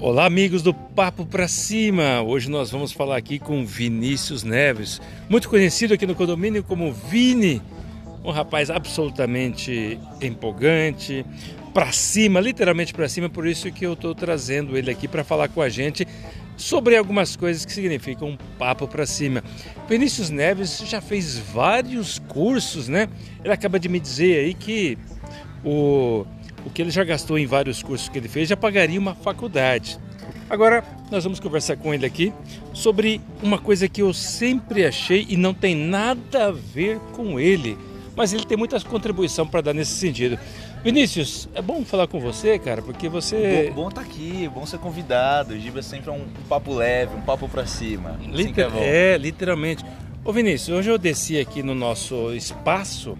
Olá, amigos do Papo Pra Cima. Hoje nós vamos falar aqui com Vinícius Neves, muito conhecido aqui no condomínio como Vini, um rapaz absolutamente empolgante, pra cima, literalmente pra cima, por isso que eu estou trazendo ele aqui para falar com a gente sobre algumas coisas que significam papo para cima. Vinícius Neves já fez vários cursos, né? Ele acaba de me dizer aí que o o que ele já gastou em vários cursos que ele fez já pagaria uma faculdade. Agora, nós vamos conversar com ele aqui sobre uma coisa que eu sempre achei e não tem nada a ver com ele, mas ele tem muita contribuição para dar nesse sentido. Vinícius, é bom falar com você, cara, porque você. Bom, bom tá aqui, bom ser convidado. O Giba é sempre um, um papo leve, um papo para cima. Assim Liter... é, é, literalmente. Ô Vinícius, hoje eu desci aqui no nosso espaço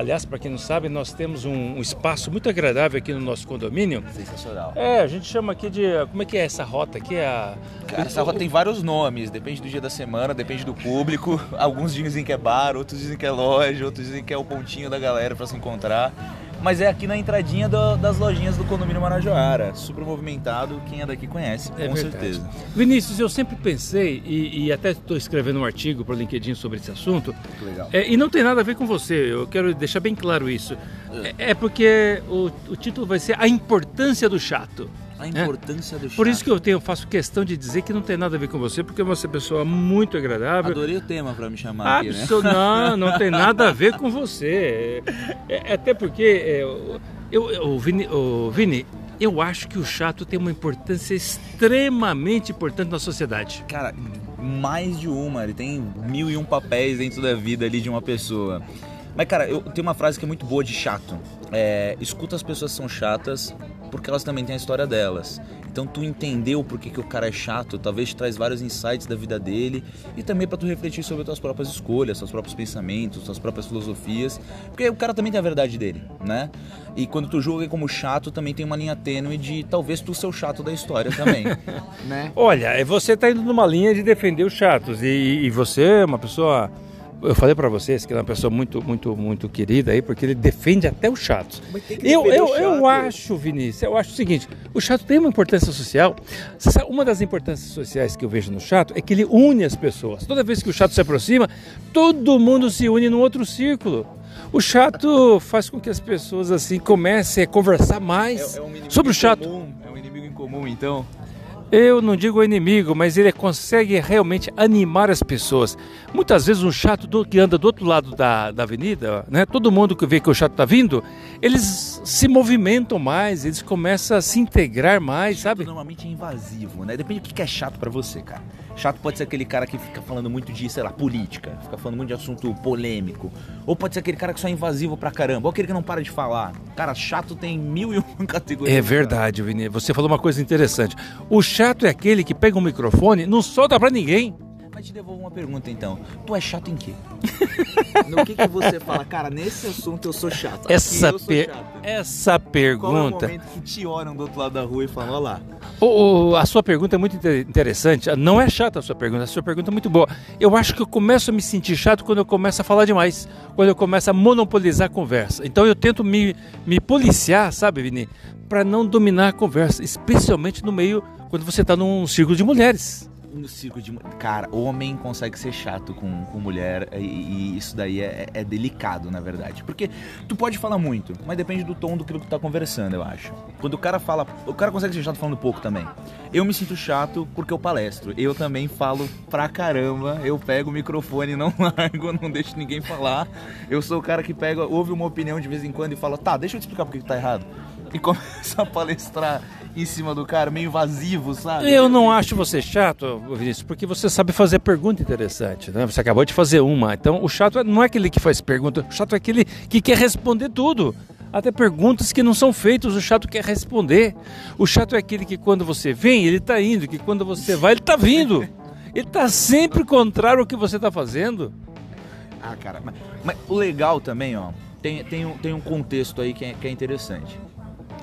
Aliás, para quem não sabe, nós temos um, um, espaço muito agradável aqui no nosso condomínio. Sensacional. É, a gente chama aqui de. Como é que é essa rota aqui? É a... Cara, essa rota tem vários nomes, depende do dia da semana, depende do público. Alguns dizem que é bar, outros dizem que é loja, outros dizem que é o pontinho da galera para se encontrar mas é aqui na entradinha do, das lojinhas do condomínio Marajoara. Super movimentado, quem é daqui conhece, é com verdade. certeza. Vinícius, eu sempre pensei, e, e até estou escrevendo um artigo para o LinkedIn sobre esse assunto, legal. É, e não tem nada a ver com você, eu quero deixar bem claro isso. É, é porque o, o título vai ser A Importância do Chato. A importância é? do chato. Por isso que eu tenho, faço questão de dizer que não tem nada a ver com você, porque você é uma pessoa muito agradável. Adorei o tema para me chamar Absol aqui, né? Não, não tem nada a ver com você. É, é, até porque é, eu, eu, o Vini, o Vini, eu acho que o chato tem uma importância extremamente importante na sociedade. Cara, mais de uma. Ele tem mil e um papéis dentro da vida ali de uma pessoa. Mas, cara, eu tenho uma frase que é muito boa de chato. É, escuta as pessoas que são chatas porque elas também têm a história delas. Então tu entendeu por que, que o cara é chato, talvez te traz vários insights da vida dele e também para tu refletir sobre as tuas próprias escolhas, seus próprios pensamentos, suas próprias filosofias, porque o cara também tem a verdade dele, né? E quando tu julga como chato, também tem uma linha tênue de talvez tu ser o chato da história também, né? Olha, você tá indo numa linha de defender os chatos e, e você é uma pessoa eu falei para vocês que ele é uma pessoa muito, muito, muito querida aí, porque ele defende até os chatos. Eu, eu, chato. eu acho, Vinícius, eu acho o seguinte: o chato tem uma importância social. Uma das importâncias sociais que eu vejo no chato é que ele une as pessoas. Toda vez que o chato se aproxima, todo mundo se une num outro círculo. O chato faz com que as pessoas assim comecem a conversar mais é, é um sobre o chato. Comum, é um inimigo em comum, então. Eu não digo inimigo, mas ele consegue realmente animar as pessoas. Muitas vezes um chato do, que anda do outro lado da, da avenida, né? Todo mundo que vê que o chato está vindo, eles se movimentam mais, eles começam a se integrar mais, sabe? Normalmente é invasivo, né? Depende do que é chato para você, cara. Chato pode ser aquele cara que fica falando muito de, sei lá, política, fica falando muito de assunto polêmico. Ou pode ser aquele cara que só é invasivo pra caramba, ou aquele que não para de falar. Cara, chato tem mil e uma categorias. É verdade, Vini. Você falou uma coisa interessante. O chato é aquele que pega um microfone, não solta pra ninguém. Mas te devolvo uma pergunta então. Tu é chato em quê? no que, que você fala, cara, nesse assunto eu sou chato. Essa, per... chato. Essa pergunta. Qual é o momento que te olham do outro lado da rua e falam, olha lá. O, a sua pergunta é muito interessante. Não é chata a sua pergunta, a sua pergunta é muito boa. Eu acho que eu começo a me sentir chato quando eu começo a falar demais, quando eu começo a monopolizar a conversa. Então eu tento me, me policiar, sabe, Vini, para não dominar a conversa, especialmente no meio quando você está num círculo de mulheres no circo de. Cara, homem consegue ser chato com, com mulher e, e isso daí é, é, delicado, na verdade. Porque tu pode falar muito, mas depende do tom do que tu tá conversando, eu acho. Quando o cara fala. O cara consegue ser chato falando pouco também. Eu me sinto chato porque eu palestro. Eu também falo pra caramba. Eu pego o microfone, não largo, não deixo ninguém falar. Eu sou o cara que pega, ouve uma opinião de vez em quando e fala, tá, deixa eu te explicar por que tá errado. E começa a palestrar em cima do cara, meio invasivo, sabe? Eu não acho você chato, Vinícius, porque você sabe fazer pergunta interessante, né? Você acabou de fazer uma. Então, o chato é, não é aquele que faz pergunta, o chato é aquele que quer responder tudo. Até perguntas que não são feitas, o chato quer responder. O chato é aquele que quando você vem, ele está indo, que quando você vai, ele está vindo. Ele está sempre contrário ao que você está fazendo. Ah, cara, mas, mas, o legal também, ó, tem, tem, um, tem um contexto aí que é, que é interessante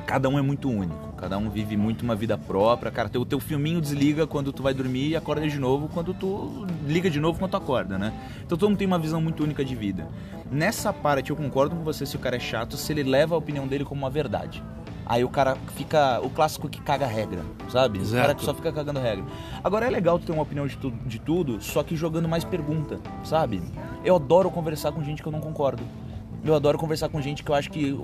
cada um é muito único, cada um vive muito uma vida própria, cara, o teu filminho desliga quando tu vai dormir e acorda de novo quando tu liga de novo quando tu acorda, né? Então todo mundo tem uma visão muito única de vida. Nessa parte eu concordo com você se o cara é chato, se ele leva a opinião dele como uma verdade. Aí o cara fica. O clássico que caga regra, sabe? Exato. O cara que só fica cagando regra. Agora é legal tu ter uma opinião de, tu, de tudo, só que jogando mais pergunta, sabe? Eu adoro conversar com gente que eu não concordo. Eu adoro conversar com gente que eu acho que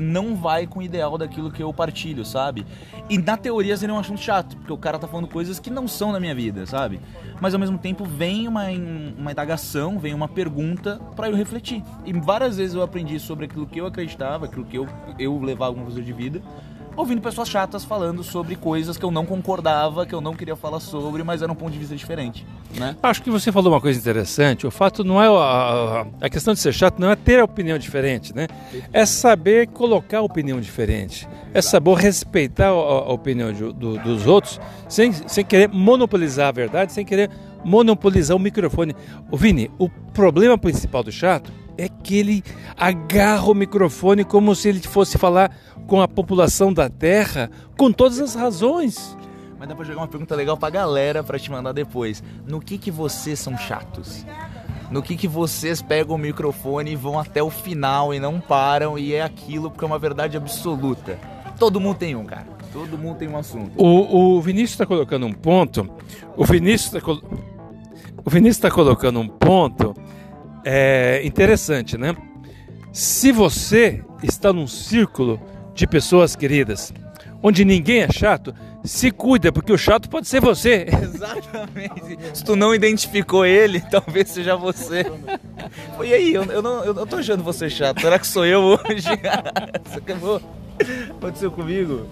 não vai com o ideal daquilo que eu partilho, sabe? E na teoria seria um assunto chato, porque o cara tá falando coisas que não são na minha vida, sabe? Mas ao mesmo tempo vem uma, uma indagação, vem uma pergunta para eu refletir. E várias vezes eu aprendi sobre aquilo que eu acreditava, aquilo que eu, eu levava como professor de vida, ouvindo pessoas chatas falando sobre coisas que eu não concordava, que eu não queria falar sobre, mas era um ponto de vista diferente, né? Acho que você falou uma coisa interessante. O fato não é a, a questão de ser chato não é ter a opinião diferente, né? É saber colocar a opinião diferente. É saber respeitar a, a opinião de, do, dos outros sem, sem querer monopolizar a verdade, sem querer monopolizar o microfone. O Vini, o problema principal do chato é que ele agarra o microfone como se ele fosse falar com a população da Terra com todas as razões. Mas dá pra jogar uma pergunta legal pra galera pra te mandar depois. No que que vocês são chatos? No que que vocês pegam o microfone e vão até o final e não param e é aquilo porque é uma verdade absoluta. Todo mundo tem um, cara. Todo mundo tem um assunto. O, o Vinícius está colocando um ponto. O Vinícius está o Vinícius está colocando um ponto é, interessante, né? Se você está num círculo de pessoas queridas, onde ninguém é chato, se cuida, porque o chato pode ser você. Exatamente. Se tu não identificou ele, talvez seja você. E aí, eu, eu, não, eu não tô achando você chato. Será que sou eu hoje? Você acabou? Aconteceu comigo?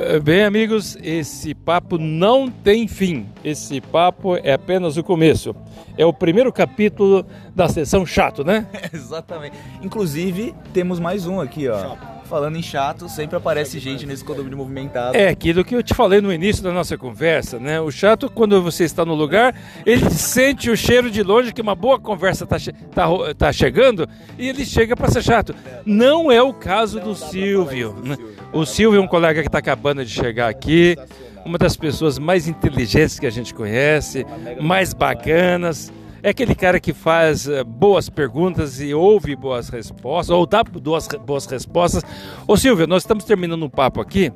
Eh, bem, amigos, esse papo não tem fim. Esse papo é apenas o começo. É o primeiro capítulo da sessão chato, né? Exatamente. Inclusive, temos mais um aqui, ó. Chato falando em chato, sempre aparece gente nesse condomínio movimentado. É aquilo que eu te falei no início da nossa conversa, né? O chato, quando você está no lugar, ele sente o cheiro de longe que uma boa conversa está tá, tá chegando e ele chega para ser chato. Não é o caso do Silvio. Né? O Silvio é um colega que está acabando de chegar aqui, uma das pessoas mais inteligentes que a gente conhece, mais bacanas é aquele cara que faz uh, boas perguntas e ouve boas respostas, ou dá duas, boas respostas. Ô Silvio, nós estamos terminando um papo aqui,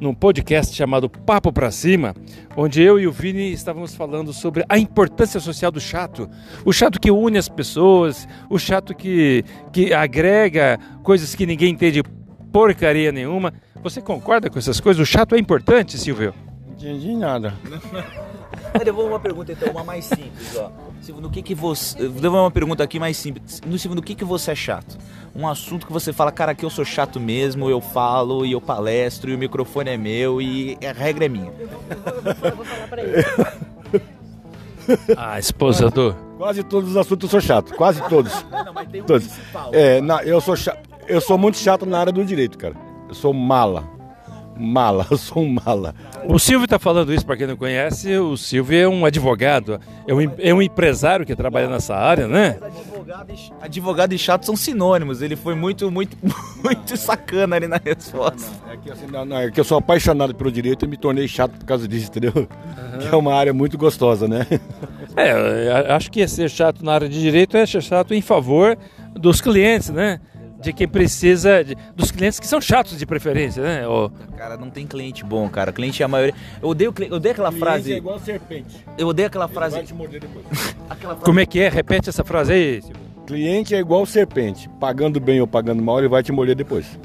num podcast chamado Papo Pra Cima, onde eu e o Vini estávamos falando sobre a importância social do chato. O chato que une as pessoas, o chato que, que agrega coisas que ninguém entende porcaria nenhuma. Você concorda com essas coisas? O chato é importante, Silvio? Não entendi nada. Eu vou uma pergunta então, uma mais simples, ó. Silvio, no que que você... Vou uma pergunta aqui mais simples. No Silvio, no que que você é chato? Um assunto que você fala, cara, aqui eu sou chato mesmo, eu falo e eu palestro e o microfone é meu e a regra é minha. Eu vou falar pra ele. Ah, esposa do... Quase todos os assuntos eu sou chato, quase todos. Não, mas tem um todos. principal. É, na, eu, sou chato, eu sou muito chato na área do direito, cara. Eu sou mala mala, eu sou um mala. O Silvio está falando isso para quem não conhece. O Silvio é um advogado, é um, é um empresário que trabalha nessa área, né? Advogado e, advogado e chato são sinônimos. Ele foi muito, muito, muito sacana ali na resposta. Não, é, que, assim, não, não, é que eu sou apaixonado pelo direito e me tornei chato por causa disso, entendeu? Uhum. Que é uma área muito gostosa, né? É, acho que ser chato na área de direito é ser chato em favor dos clientes, né? De quem precisa, de, dos clientes que são chatos de preferência, né? Ou... Cara, não tem cliente bom, cara. Cliente é a maioria. Eu odeio, eu odeio aquela cliente frase. é igual serpente. Eu odeio aquela frase. Vai te morder depois. frase... Como é que é? Repete essa frase aí. Cliente é igual serpente. Pagando bem ou pagando mal, ele vai te morder depois.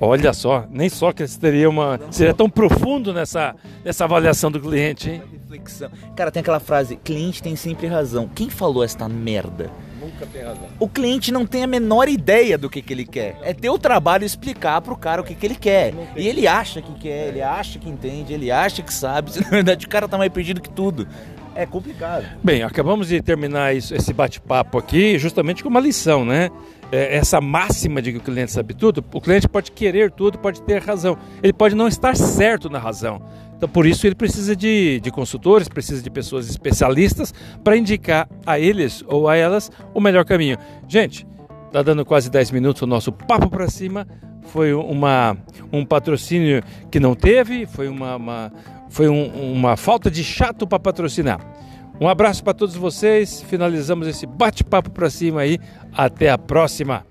Olha só, nem só que teria uma. Seria tão profundo nessa, nessa avaliação do cliente, hein? Cara, tem aquela frase: cliente tem sempre razão. Quem falou esta merda? Nunca tem razão. O cliente não tem a menor ideia do que, que ele quer. É teu trabalho explicar pro cara o que, que ele quer. E ele acha que quer, ele acha que entende, ele acha que sabe. Na verdade, o cara tá mais perdido que tudo. É complicado. Bem, acabamos de terminar isso, esse bate-papo aqui justamente com uma lição, né? É, essa máxima de que o cliente sabe tudo, o cliente pode querer tudo, pode ter razão. Ele pode não estar certo na razão. Então, por isso, ele precisa de, de consultores, precisa de pessoas especialistas para indicar a eles ou a elas o melhor caminho. Gente, está dando quase 10 minutos o nosso papo para cima. Foi uma, um patrocínio que não teve, foi uma, uma foi um, uma falta de chato para patrocinar. Um abraço para todos vocês. Finalizamos esse bate-papo para cima aí. Até a próxima.